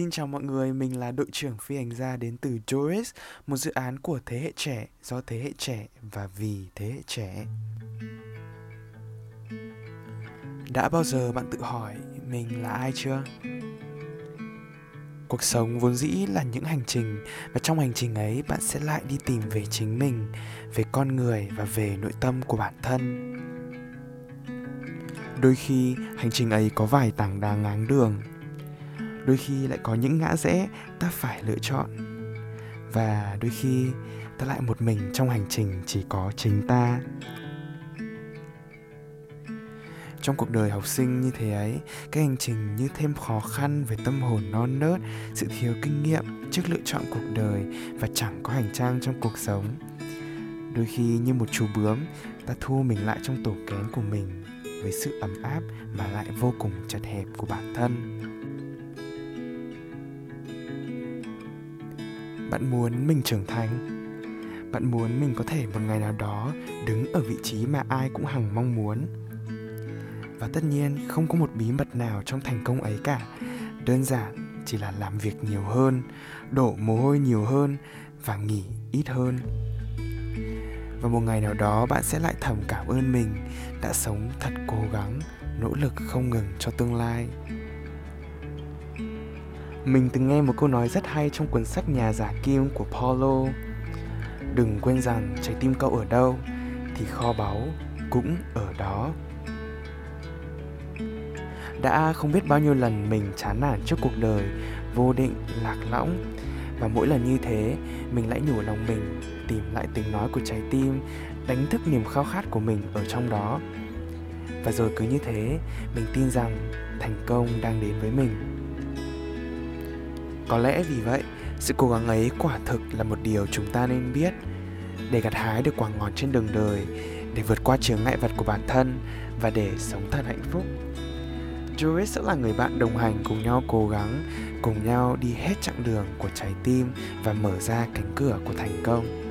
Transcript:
Xin chào mọi người, mình là đội trưởng phi hành gia đến từ Joris, một dự án của thế hệ trẻ, do thế hệ trẻ và vì thế hệ trẻ. Đã bao giờ bạn tự hỏi mình là ai chưa? Cuộc sống vốn dĩ là những hành trình và trong hành trình ấy bạn sẽ lại đi tìm về chính mình, về con người và về nội tâm của bản thân. Đôi khi hành trình ấy có vài tảng đá ngáng đường, đôi khi lại có những ngã rẽ ta phải lựa chọn. Và đôi khi ta lại một mình trong hành trình chỉ có chính ta. Trong cuộc đời học sinh như thế ấy, cái hành trình như thêm khó khăn về tâm hồn non nớt, sự thiếu kinh nghiệm trước lựa chọn cuộc đời và chẳng có hành trang trong cuộc sống. Đôi khi như một chú bướm, ta thu mình lại trong tổ kén của mình với sự ấm áp mà lại vô cùng chật hẹp của bản thân. Bạn muốn mình trưởng thành. Bạn muốn mình có thể một ngày nào đó đứng ở vị trí mà ai cũng hằng mong muốn. Và tất nhiên, không có một bí mật nào trong thành công ấy cả. Đơn giản chỉ là làm việc nhiều hơn, đổ mồ hôi nhiều hơn và nghỉ ít hơn. Và một ngày nào đó bạn sẽ lại thầm cảm ơn mình đã sống thật cố gắng, nỗ lực không ngừng cho tương lai mình từng nghe một câu nói rất hay trong cuốn sách Nhà giả kim của Paulo. Đừng quên rằng trái tim cậu ở đâu, thì kho báu cũng ở đó. Đã không biết bao nhiêu lần mình chán nản trước cuộc đời, vô định, lạc lõng, và mỗi lần như thế, mình lại nhủ lòng mình tìm lại tiếng nói của trái tim, đánh thức niềm khao khát của mình ở trong đó. Và rồi cứ như thế, mình tin rằng thành công đang đến với mình có lẽ vì vậy sự cố gắng ấy quả thực là một điều chúng ta nên biết để gặt hái được quả ngọt trên đường đời để vượt qua chướng ngại vật của bản thân và để sống thật hạnh phúc Joris sẽ là người bạn đồng hành cùng nhau cố gắng, cùng nhau đi hết chặng đường của trái tim và mở ra cánh cửa của thành công.